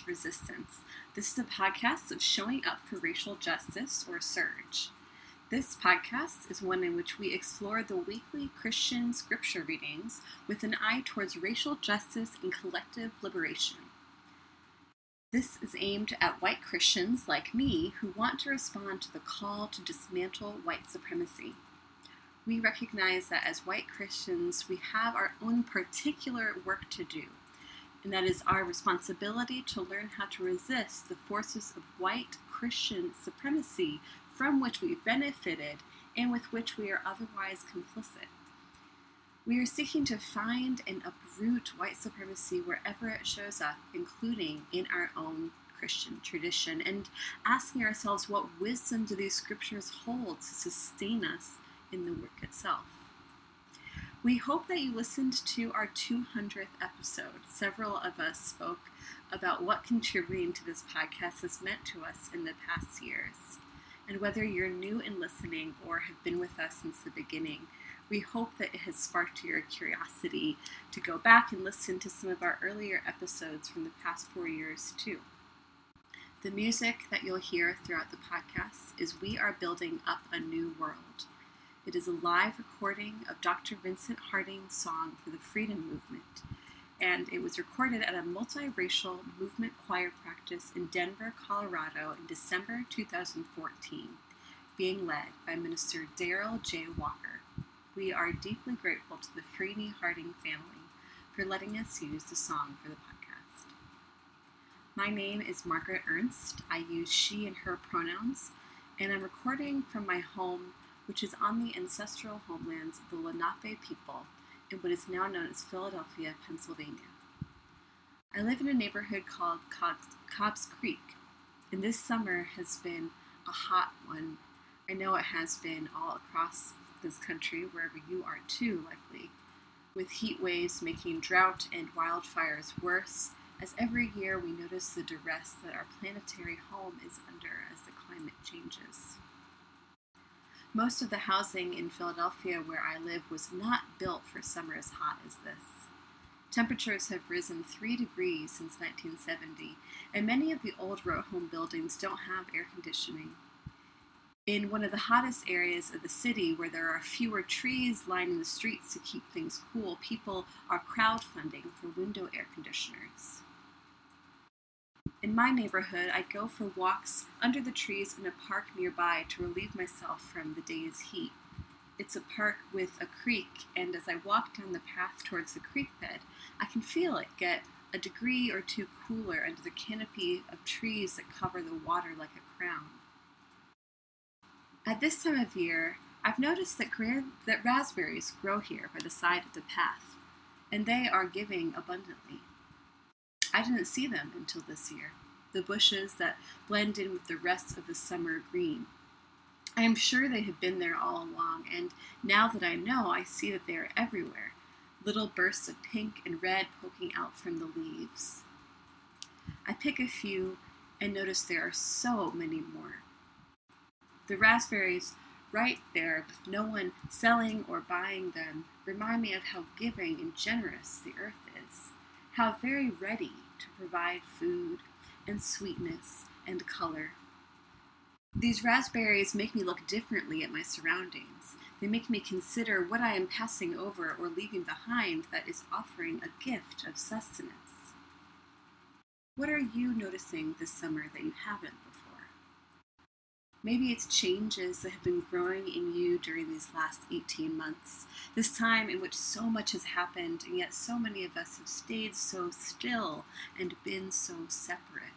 is Resistance. This is a podcast of showing up for racial justice, or SURJ. This podcast is one in which we explore the weekly Christian scripture readings with an eye towards racial justice and collective liberation. This is aimed at white Christians like me who want to respond to the call to dismantle white supremacy. We recognize that as white Christians, we have our own particular work to do and that is our responsibility to learn how to resist the forces of white Christian supremacy from which we've benefited and with which we are otherwise complicit. We are seeking to find and uproot white supremacy wherever it shows up, including in our own Christian tradition, and asking ourselves what wisdom do these scriptures hold to sustain us in the work itself. We hope that you listened to our 200th episode. Several of us spoke about what contributing to this podcast has meant to us in the past years. And whether you're new in listening or have been with us since the beginning, we hope that it has sparked your curiosity to go back and listen to some of our earlier episodes from the past four years, too. The music that you'll hear throughout the podcast is We Are Building Up a New World it is a live recording of Dr. Vincent Harding's song for the Freedom Movement, and it was recorded at a multiracial movement choir practice in Denver, Colorado in December 2014, being led by Minister Daryl J. Walker. We are deeply grateful to the Freeney Harding family for letting us use the song for the podcast. My name is Margaret Ernst. I use she and her pronouns, and I'm recording from my home which is on the ancestral homelands of the Lenape people in what is now known as Philadelphia, Pennsylvania. I live in a neighborhood called Cobbs, Cobbs Creek, and this summer has been a hot one. I know it has been all across this country, wherever you are too, likely, with heat waves making drought and wildfires worse, as every year we notice the duress that our planetary home is under as the climate changes. Most of the housing in Philadelphia where I live was not built for summer as hot as this. Temperatures have risen 3 degrees since 1970, and many of the old row home buildings don't have air conditioning. In one of the hottest areas of the city, where there are fewer trees lining the streets to keep things cool, people are crowdfunding for window air conditioners. In my neighborhood, I go for walks under the trees in a park nearby to relieve myself from the day's heat. It's a park with a creek, and as I walk down the path towards the creek bed, I can feel it get a degree or two cooler under the canopy of trees that cover the water like a crown. At this time of year, I've noticed that, that raspberries grow here by the side of the path, and they are giving abundantly. I didn't see them until this year, the bushes that blend in with the rest of the summer green. I am sure they have been there all along, and now that I know, I see that they are everywhere little bursts of pink and red poking out from the leaves. I pick a few and notice there are so many more. The raspberries right there, with no one selling or buying them, remind me of how giving and generous the earth is how very ready to provide food and sweetness and color. These raspberries make me look differently at my surroundings. They make me consider what I am passing over or leaving behind that is offering a gift of sustenance. What are you noticing this summer that you haven't Maybe it's changes that have been growing in you during these last 18 months, this time in which so much has happened, and yet so many of us have stayed so still and been so separate.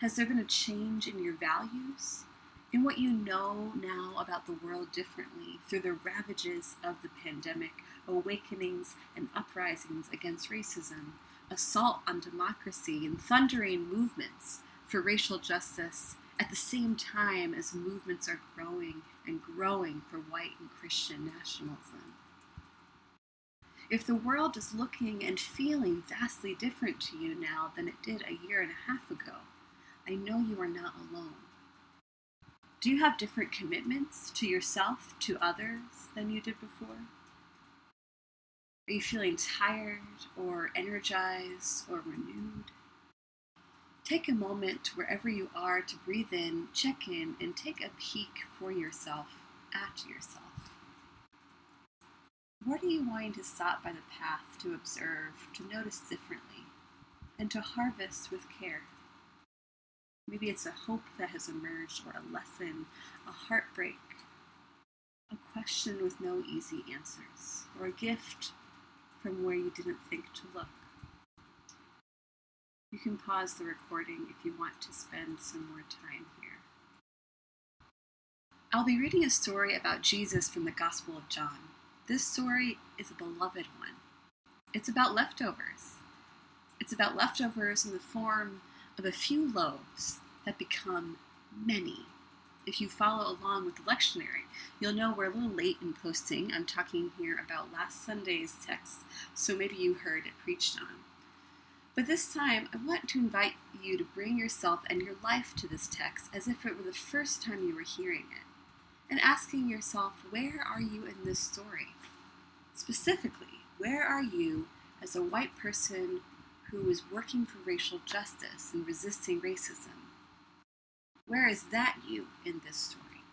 Has there been a change in your values? In what you know now about the world differently through the ravages of the pandemic, awakenings and uprisings against racism, assault on democracy, and thundering movements for racial justice at the same time as movements are growing and growing for white and Christian nationalism. If the world is looking and feeling vastly different to you now than it did a year and a half ago, I know you are not alone. Do you have different commitments to yourself, to others, than you did before? Are you feeling tired or energized or renewed? Take a moment wherever you are to breathe in, check in, and take a peek for yourself at yourself. What are you wanting to stop by the path to observe, to notice differently, and to harvest with care? Maybe it's a hope that has emerged, or a lesson, a heartbreak, a question with no easy answers, or a gift from where you didn't think to look. You can pause the recording if you want to spend some more time here. I'll be reading a story about Jesus from the Gospel of John. This story is a beloved one. It's about leftovers. It's about leftovers in the form of a few loaves that become many if you follow along with the lectionary, you'll know we're a little late in posting. I'm talking here about last Sunday's text, so maybe you heard it preached on. But this time, I want to invite you to bring yourself and your life to this text as if it were the first time you were hearing it, and asking yourself, where are you in this story? Specifically, where are you as a white person who is working for racial justice and resisting racism? Where is that you in this story?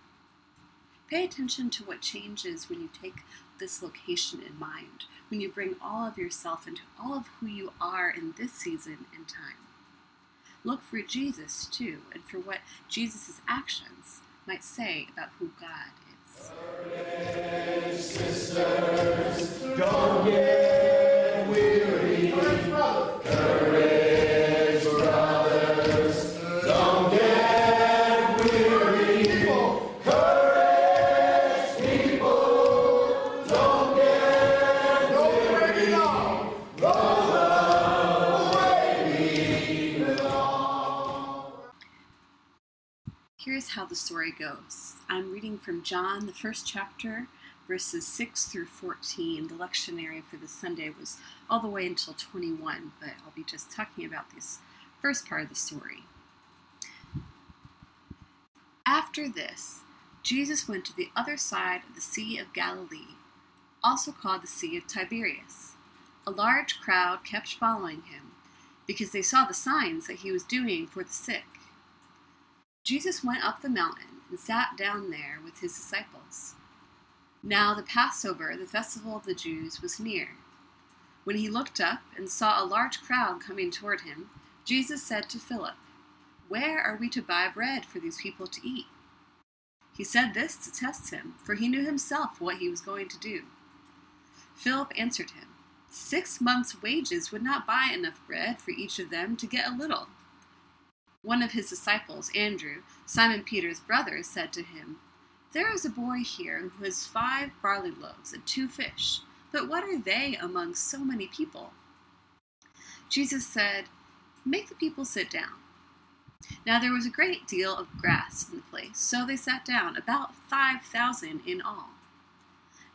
Pay attention to what changes when you take this location in mind, when you bring all of yourself into all of who you are in this season and time. Look for Jesus, too, and for what Jesus' actions might say about who God is. Sisters, the story goes. I'm reading from John, the first chapter, verses 6 through 14. The lectionary for this Sunday was all the way until 21, but I'll be just talking about this first part of the story. After this, Jesus went to the other side of the Sea of Galilee, also called the Sea of Tiberias. A large crowd kept following him because they saw the signs that he was doing for the sick. Jesus went up the mountain and sat down there with his disciples. Now the Passover, the festival of the Jews, was near. When he looked up and saw a large crowd coming toward him, Jesus said to Philip, Where are we to buy bread for these people to eat? He said this to test him, for he knew himself what he was going to do. Philip answered him, Six months' wages would not buy enough bread for each of them to get a little. One of his disciples, Andrew, Simon Peter's brother, said to him, There is a boy here who has five barley loaves and two fish, but what are they among so many people? Jesus said, Make the people sit down. Now there was a great deal of grass in the place, so they sat down, about five thousand in all.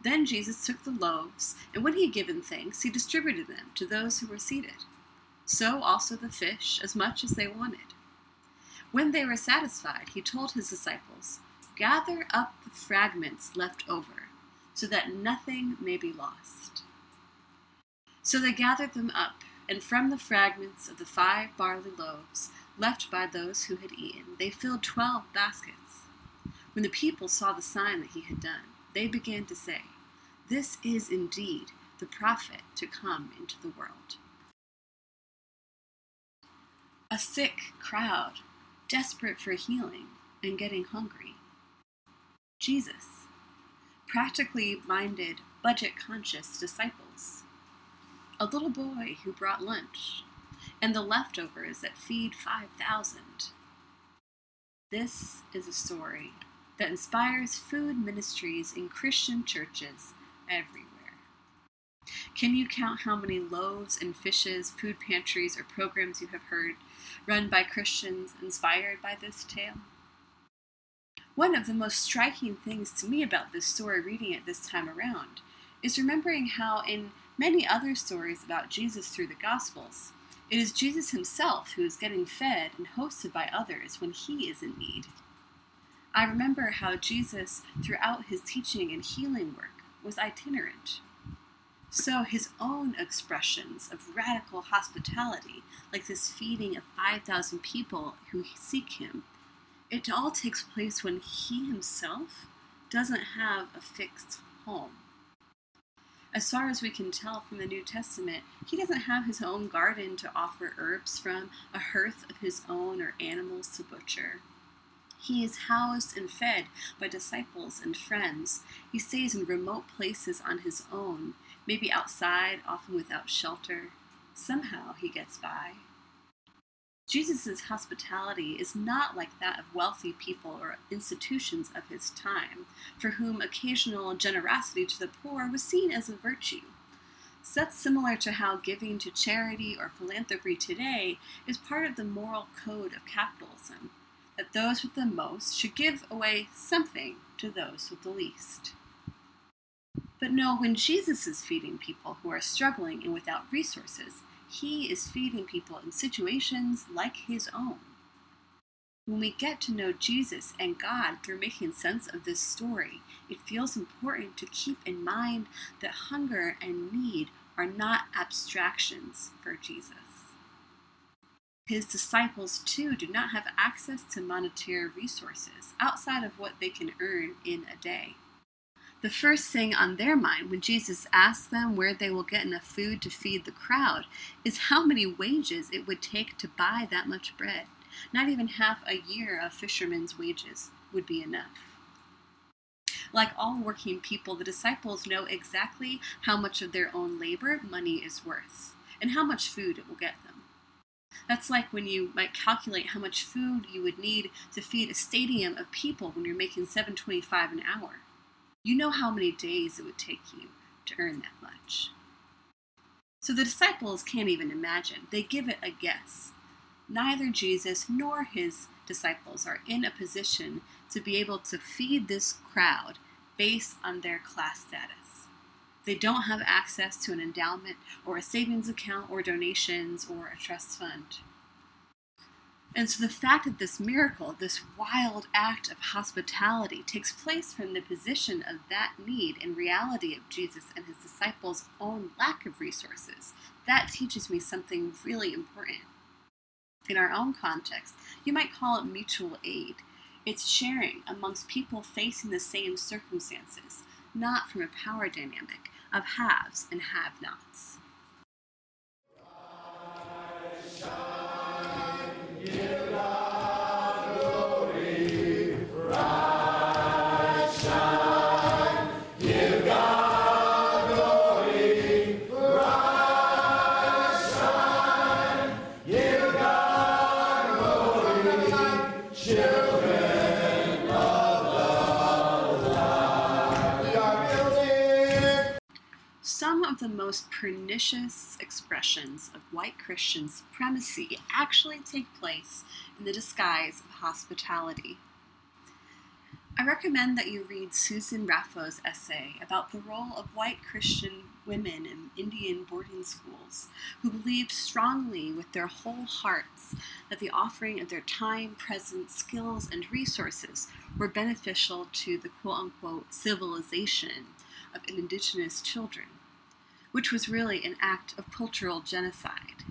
Then Jesus took the loaves, and when he had given thanks, he distributed them to those who were seated. So also the fish, as much as they wanted. When they were satisfied, he told his disciples, Gather up the fragments left over, so that nothing may be lost. So they gathered them up, and from the fragments of the five barley loaves left by those who had eaten, they filled twelve baskets. When the people saw the sign that he had done, they began to say, This is indeed the prophet to come into the world. A sick crowd desperate for healing and getting hungry. Jesus, practically minded, budget conscious disciples. A little boy who brought lunch, and the leftovers that feed 5,000. This is a story that inspires food ministries in Christian churches everywhere. Can you count how many loaves and fishes, food pantries, or programs you have heard run by Christians inspired by this tale? One of the most striking things to me about this story, reading it this time around, is remembering how, in many other stories about Jesus through the Gospels, it is Jesus himself who is getting fed and hosted by others when he is in need. I remember how Jesus, throughout his teaching and healing work, was itinerant So his own expressions of radical hospitality, like this feeding of 5,000 people who seek him, it all takes place when he himself doesn't have a fixed home. As far as we can tell from the New Testament, he doesn't have his own garden to offer herbs from, a hearth of his own, or animals to butcher. He is housed and fed by disciples and friends. He stays in remote places on his own, maybe outside, often without shelter. Somehow he gets by. Jesus' hospitality is not like that of wealthy people or institutions of his time, for whom occasional generosity to the poor was seen as a virtue. That's similar to how giving to charity or philanthropy today is part of the moral code of capitalism, that those with the most should give away something to those with the least. But no, when Jesus is feeding people who are struggling and without resources, he is feeding people in situations like his own. When we get to know Jesus and God through making sense of this story, it feels important to keep in mind that hunger and need are not abstractions for Jesus. His disciples, too, do not have access to monetary resources outside of what they can earn in a day. The first thing on their mind when Jesus asks them where they will get enough food to feed the crowd is how many wages it would take to buy that much bread. Not even half a year of fishermen's wages would be enough. Like all working people, the disciples know exactly how much of their own labor money is worth and how much food it will get them. That's like when you might calculate how much food you would need to feed a stadium of people when you're making 7.25 an hour. You know how many days it would take you to earn that much. So the disciples can't even imagine. They give it a guess. Neither Jesus nor his disciples are in a position to be able to feed this crowd based on their class status. They don't have access to an endowment or a savings account or donations or a trust fund. And so the fact that this miracle, this wild act of hospitality, takes place from the position of that need and reality of Jesus and his disciples' own lack of resources, that teaches me something really important. In our own context, you might call it mutual aid. It's sharing amongst people facing the same circumstances, not from a power dynamic of haves and have nots. Most pernicious expressions of white Christian supremacy actually take place in the disguise of hospitality. I recommend that you read Susan Raffo's essay about the role of white Christian women in Indian boarding schools who believed strongly with their whole hearts that the offering of their time, presence, skills, and resources were beneficial to the quote unquote civilization of indigenous children which was really an act of cultural genocide.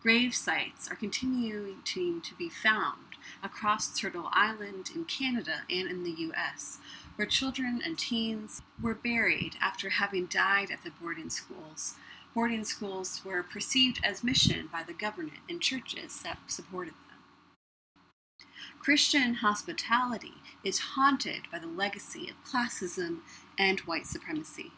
Grave sites are continuing to, be found across Turtle Island in Canada and in the US, where children and teens were buried after having died at the boarding schools. Boarding schools were perceived as mission by the government and churches that supported them. Christian hospitality is haunted by the legacy of classism and white supremacy.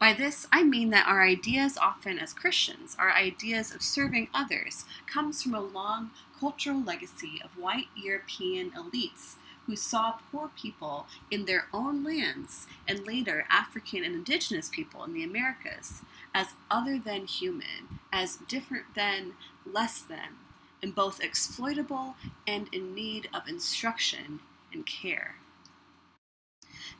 By this, I mean that our ideas, often as Christians, our ideas of serving others, comes from a long cultural legacy of white European elites who saw poor people in their own lands and later African and indigenous people in the Americas as other than human, as different than, less than, and both exploitable and in need of instruction and care.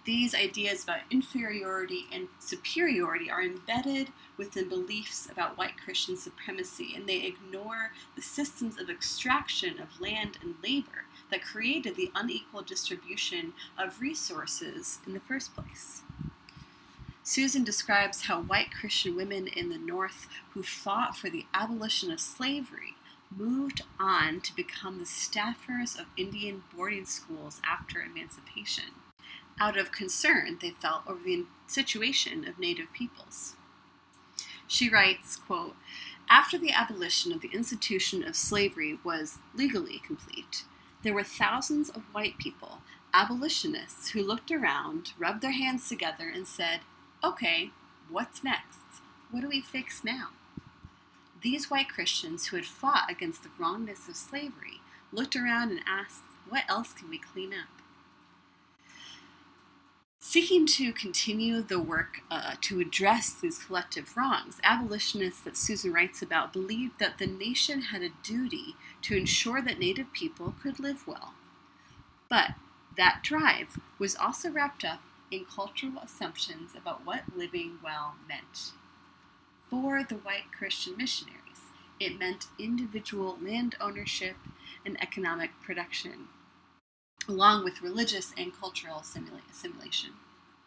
These ideas about inferiority and superiority are embedded within beliefs about white Christian supremacy, and they ignore the systems of extraction of land and labor that created the unequal distribution of resources in the first place. Susan describes how white Christian women in the North who fought for the abolition of slavery moved on to become the staffers of Indian boarding schools after emancipation, out of concern they felt over the situation of Native peoples. She writes, quote, After the abolition of the institution of slavery was legally complete, there were thousands of white people, abolitionists, who looked around, rubbed their hands together, and said, Okay, what's next? What do we fix now? These white Christians who had fought against the wrongness of slavery looked around and asked, What else can we clean up? Seeking to continue the work uh, to address these collective wrongs, abolitionists that Susan writes about believed that the nation had a duty to ensure that Native people could live well. But that drive was also wrapped up in cultural assumptions about what living well meant. For the white Christian missionaries, it meant individual land ownership and economic production, along with religious and cultural assimilation.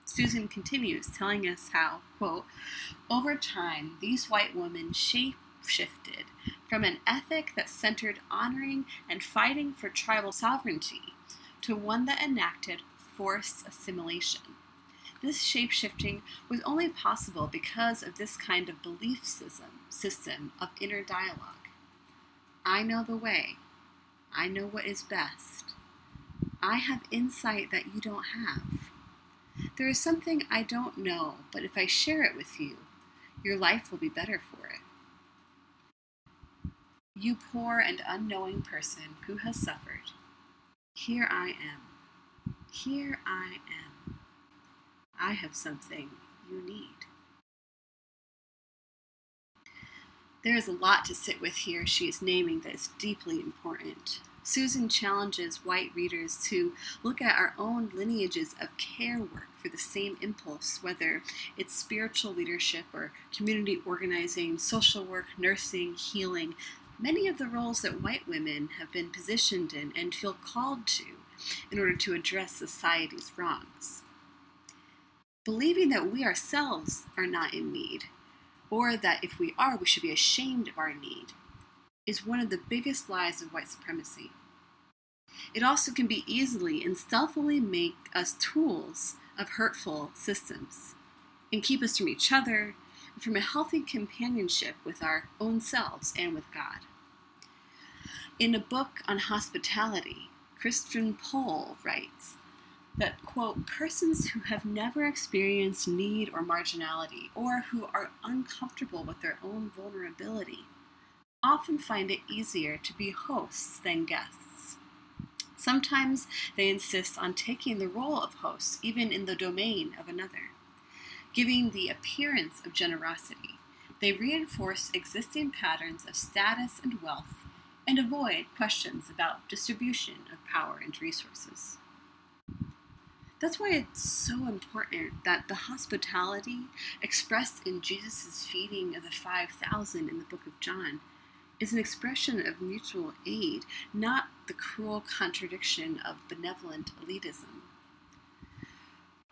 Susan continues, telling us how, quote, over time, these white women shape shifted from an ethic that centered honoring and fighting for tribal sovereignty to one that enacted forced assimilation. This shapeshifting was only possible because of this kind of belief system, system of inner dialogue. I know the way. I know what is best. I have insight that you don't have. There is something I don't know, but if I share it with you, your life will be better for it. You poor and unknowing person who has suffered, here I am. Here I am. I have something you need. There is a lot to sit with here she is naming that is deeply important. Susan challenges white readers to look at our own lineages of care work for the same impulse, whether it's spiritual leadership or community organizing, social work, nursing, healing. Many of the roles that white women have been positioned in and feel called to in order to address society's wrongs believing that we ourselves are not in need, or that if we are, we should be ashamed of our need, is one of the biggest lies of white supremacy. It also can be easily and stealthily make us tools of hurtful systems and keep us from each other and from a healthy companionship with our own selves and with God. In a book on hospitality, Christine Pohl writes that, quote, persons who have never experienced need or marginality, or who are uncomfortable with their own vulnerability, often find it easier to be hosts than guests. Sometimes they insist on taking the role of hosts, even in the domain of another. Giving the appearance of generosity, they reinforce existing patterns of status and wealth and avoid questions about distribution of power and resources. That's why it's so important that the hospitality expressed in Jesus' feeding of the 5,000 in the book of John is an expression of mutual aid, not the cruel contradiction of benevolent elitism.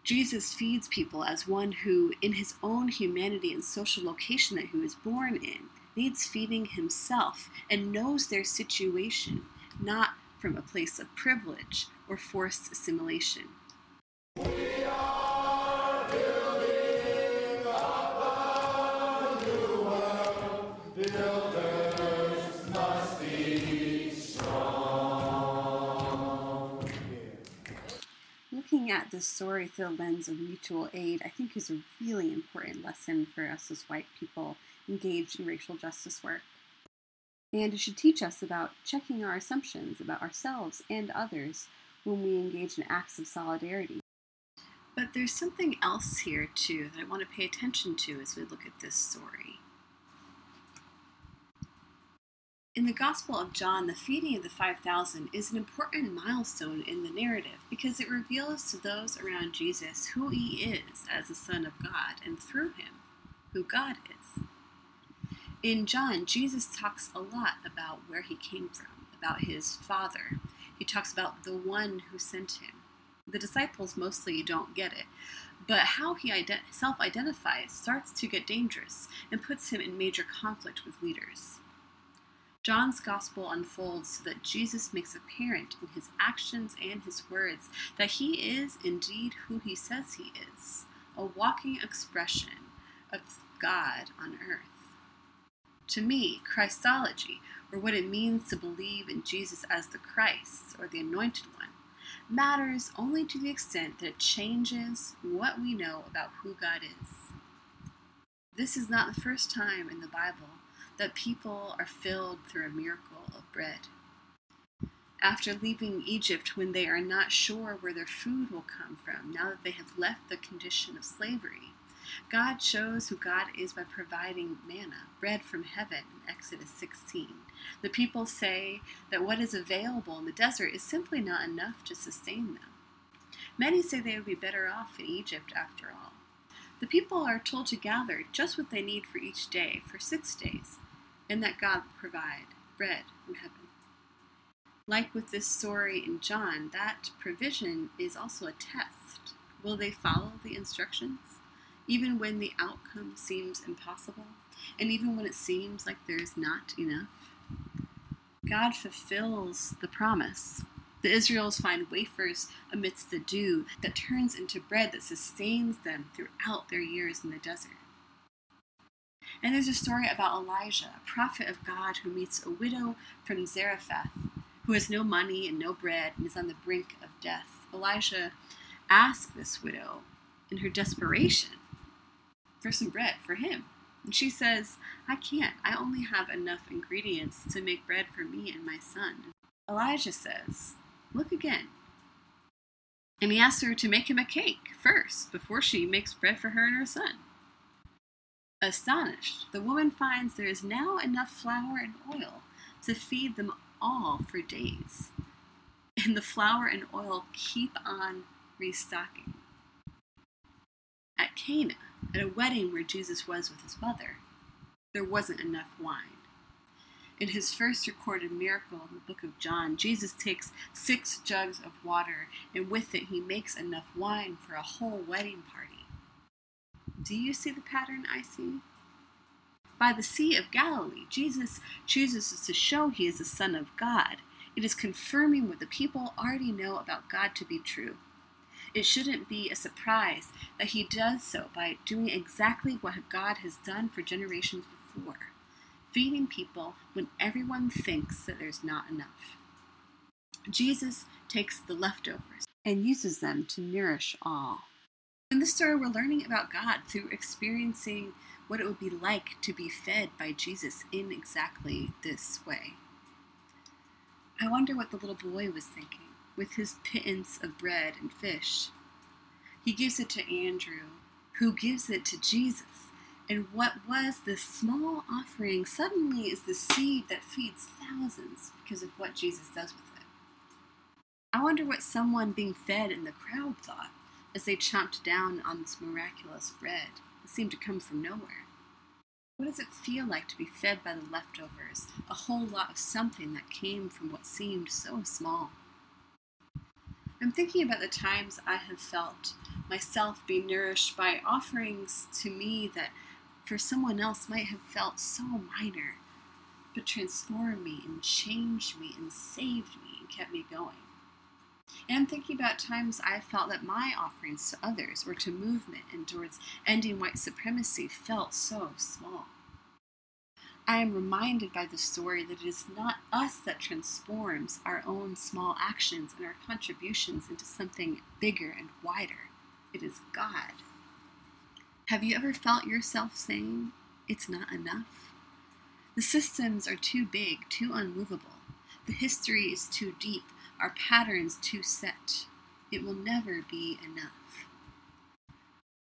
Jesus feeds people as one who, in his own humanity and social location that he was born in, needs feeding himself and knows their situation, not from a place of privilege or forced assimilation. At this story through the lens of mutual aid, I think is a really important lesson for us as white people engaged in racial justice work. And it should teach us about checking our assumptions about ourselves and others when we engage in acts of solidarity. But there's something else here, too, that I want to pay attention to as we look at this story. In the Gospel of John, the feeding of the 5,000 is an important milestone in the narrative because it reveals to those around Jesus who he is as the Son of God and through him, who God is. In John, Jesus talks a lot about where he came from, about his Father. He talks about the one who sent him. The disciples mostly don't get it, But how he self identifies starts to get dangerous and puts him in major conflict with leaders. John's gospel unfolds so that Jesus makes apparent in his actions and his words that he is indeed who he says he is a walking expression of God on earth. To me, Christology, or what it means to believe in Jesus as the Christ or the Anointed One, matters only to the extent that it changes what we know about who God is. This is not the first time in the Bible that people are filled through a miracle of bread. After leaving Egypt, when they are not sure where their food will come from, now that they have left the condition of slavery, God shows who God is by providing manna, bread from heaven, in Exodus 16. The people say that what is available in the desert is simply not enough to sustain them. Many say they would be better off in Egypt after all. The people are told to gather just what they need for each day for six days, and that God will provide bread from heaven. Like with this story in John, that provision is also a test. Will they follow the instructions? Even when the outcome seems impossible, and even when it seems like there's not enough? God fulfills the promise. The Israels find wafers amidst the dew that turns into bread that sustains them throughout their years in the desert. And there's a story about Elijah, a prophet of God who meets a widow from Zarephath who has no money and no bread and is on the brink of death. Elijah asks this widow, in her desperation, for some bread for him. And she says, I can't. I only have enough ingredients to make bread for me and my son. Elijah says, Look again. And he asks her to make him a cake first before she makes bread for her and her son. Astonished, the woman finds there is now enough flour and oil to feed them all for days. And the flour and oil keep on restocking. At Cana, at a wedding where Jesus was with his mother, there wasn't enough wine. In his first recorded miracle in the book of John, Jesus takes six jugs of water, and with it, he makes enough wine for a whole wedding party. Do you see the pattern I see? By the Sea of Galilee, Jesus chooses to show he is the Son of God. It is confirming what the people already know about God to be true. It shouldn't be a surprise that he does so by doing exactly what God has done for generations before feeding people when everyone thinks that there's not enough. Jesus takes the leftovers and uses them to nourish all. In this story, we're learning about God through experiencing what it would be like to be fed by Jesus in exactly this way. I wonder what the little boy was thinking with his pittance of bread and fish. He gives it to Andrew, who gives it to Jesus. And what was this small offering suddenly is the seed that feeds thousands because of what Jesus does with it. I wonder what someone being fed in the crowd thought as they chomped down on this miraculous bread that seemed to come from nowhere. What does it feel like to be fed by the leftovers, a whole lot of something that came from what seemed so small? I'm thinking about the times I have felt myself be nourished by offerings to me that for someone else might have felt so minor, but transformed me and changed me and saved me and kept me going. And I'm thinking about times I felt that my offerings to others or to movement and towards ending white supremacy felt so small. I am reminded by the story that it is not us that transforms our own small actions and our contributions into something bigger and wider. It is God. Have you ever felt yourself saying, It's not enough? The systems are too big, too unmovable. The history is too deep, our patterns too set. It will never be enough.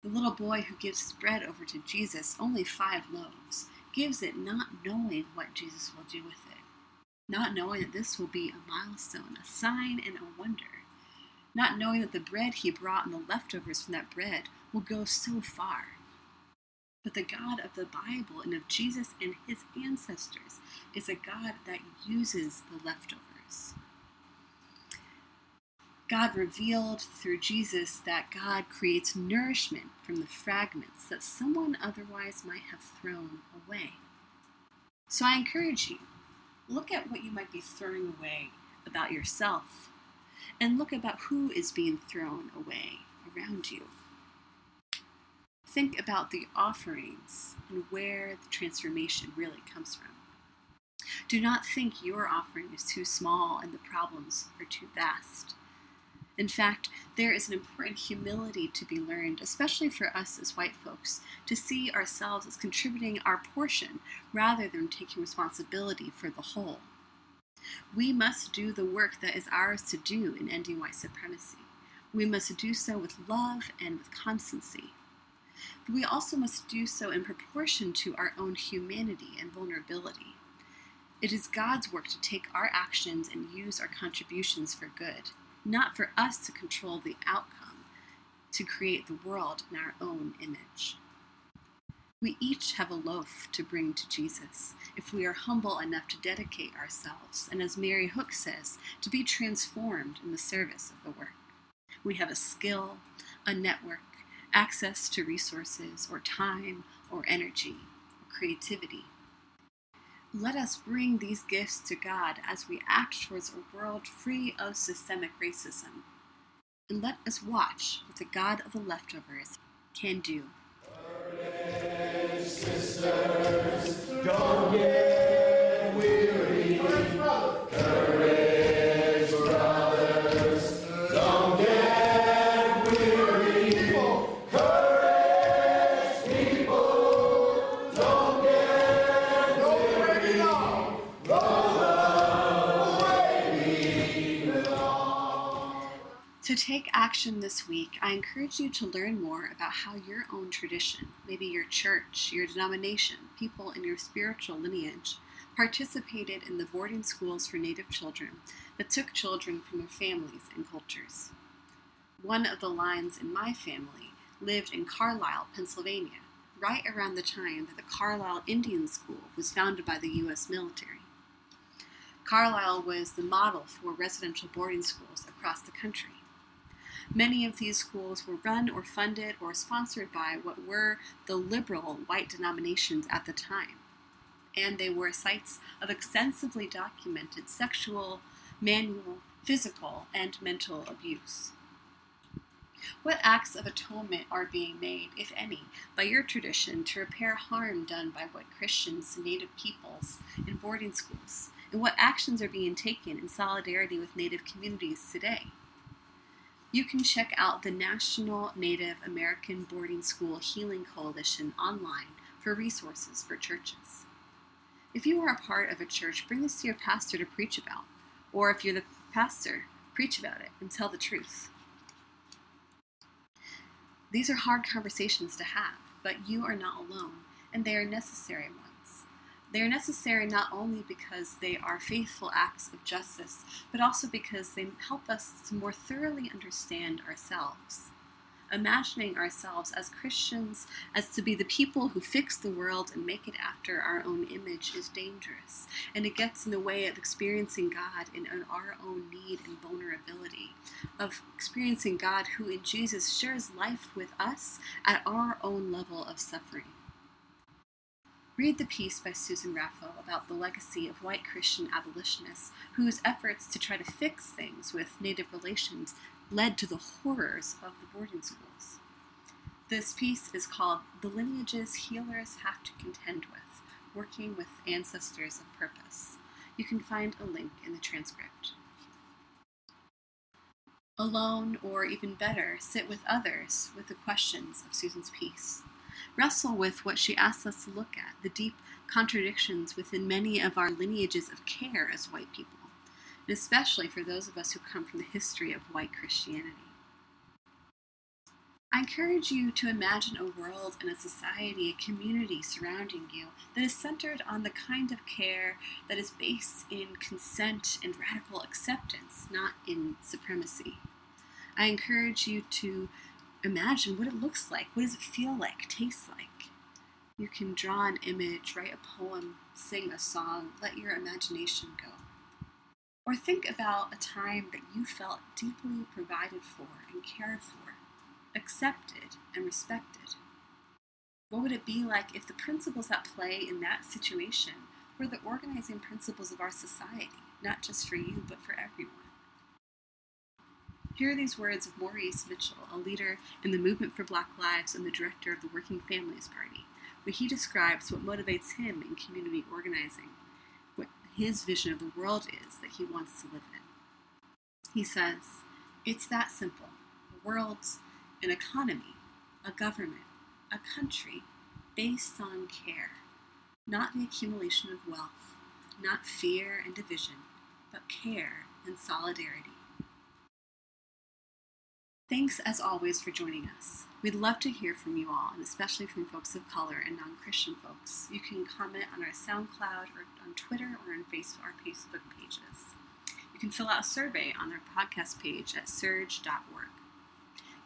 The little boy who gives his bread over to Jesus, only five loaves, gives it not knowing what Jesus will do with it, not knowing that this will be a milestone, a sign, and a wonder, not knowing that the bread he brought and the leftovers from that bread will go so far. But the God of the Bible and of Jesus and his ancestors is a God that uses the leftovers. God revealed through Jesus that God creates nourishment from the fragments that someone otherwise might have thrown away. So I encourage you look at what you might be throwing away about yourself and look about who is being thrown away around you. Think about the offerings and where the transformation really comes from. Do not think your offering is too small and the problems are too vast. In fact, there is an important humility to be learned, especially for us as white folks, to see ourselves as contributing our portion rather than taking responsibility for the whole. We must do the work that is ours to do in ending white supremacy. We must do so with love and with constancy. But we also must do so in proportion to our own humanity and vulnerability. It is God's work to take our actions and use our contributions for good not for us to control the outcome, to create the world in our own image. We each have a loaf to bring to Jesus if we are humble enough to dedicate ourselves, and as Mary Hooks says, to be transformed in the service of the work. We have a skill, a network, access to resources, or time, or energy, or creativity let us bring these gifts to God as we act towards a world free of systemic racism. And let us watch what the God of the leftovers can do. Sisters, take action this week, I encourage you to learn more about how your own tradition, maybe your church, your denomination, people in your spiritual lineage, participated in the boarding schools for Native children that took children from their families and cultures. One of the lines in my family lived in Carlisle, Pennsylvania, right around the time that the Carlisle Indian School was founded by the U.S. military. Carlisle was the model for residential boarding schools across the country. Many of these schools were run or funded or sponsored by what were the liberal white denominations at the time. And they were sites of extensively documented sexual, manual, physical, and mental abuse. What acts of atonement are being made, if any, by your tradition to repair harm done by white Christians to Native peoples in boarding schools? And what actions are being taken in solidarity with Native communities today? You can check out the National Native American Boarding School Healing Coalition online for resources for churches. If you are a part of a church, bring this to your pastor to preach about. Or if you're the pastor, preach about it and tell the truth. These are hard conversations to have, but you are not alone, and they are necessary ones. They are necessary not only because they are faithful acts of justice, but also because they help us to more thoroughly understand ourselves. Imagining ourselves as Christians, as to be the people who fix the world and make it after our own image, is dangerous, and it gets in the way of experiencing God in our own need and vulnerability, of experiencing God who in Jesus shares life with us at our own level of suffering. Read the piece by Susan Raffo about the legacy of white Christian abolitionists whose efforts to try to fix things with Native relations led to the horrors of the boarding schools. This piece is called The Lineages Healers Have to Contend with Working with Ancestors of Purpose. You can find a link in the transcript. Alone, or even better, sit with others with the questions of Susan's piece wrestle with what she asks us to look at the deep contradictions within many of our lineages of care as white people, and especially for those of us who come from the history of white Christianity. I encourage you to imagine a world and a society, a community surrounding you that is centered on the kind of care that is based in consent and radical acceptance, not in supremacy. I encourage you to imagine what it looks like. What does it feel like, taste like? You can draw an image, write a poem, sing a song, let your imagination go. Or think about a time that you felt deeply provided for and cared for, accepted and respected. What would it be like if the principles at play in that situation were the organizing principles of our society, not just for you, but for everyone? Here are these words of Maurice Mitchell, a leader in the movement for Black Lives and the director of the Working Families Party, where he describes what motivates him in community organizing what his vision of the world is that he wants to live in. He says, It's that simple. A world, an economy, a government, a country based on care, not the accumulation of wealth, not fear and division, but care and solidarity. Thanks as always for joining us. We'd love to hear from you all, and especially from folks of color and non Christian folks. You can comment on our SoundCloud or on Twitter or on Facebook, our Facebook pages. You can fill out a survey on our podcast page at surj.org.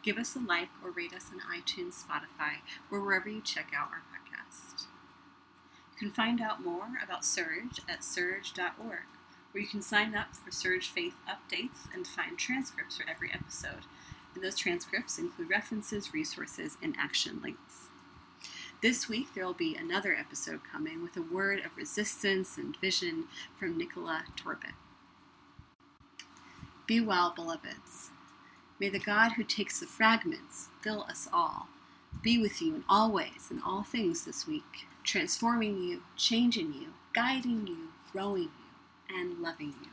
Give us a like or rate us on iTunes, Spotify, or wherever you check out our podcast. You can find out more about SURJ at surj.org, where you can sign up for SURJ Faith updates and find transcripts for every episode and those transcripts include references, resources, and action links. This week, there will be another episode coming with a word of resistance and vision from Nicola Torbett. Be well, beloveds. May the God who takes the fragments fill us all, be with you in all ways and all things this week, transforming you, changing you, guiding you, growing you, and loving you.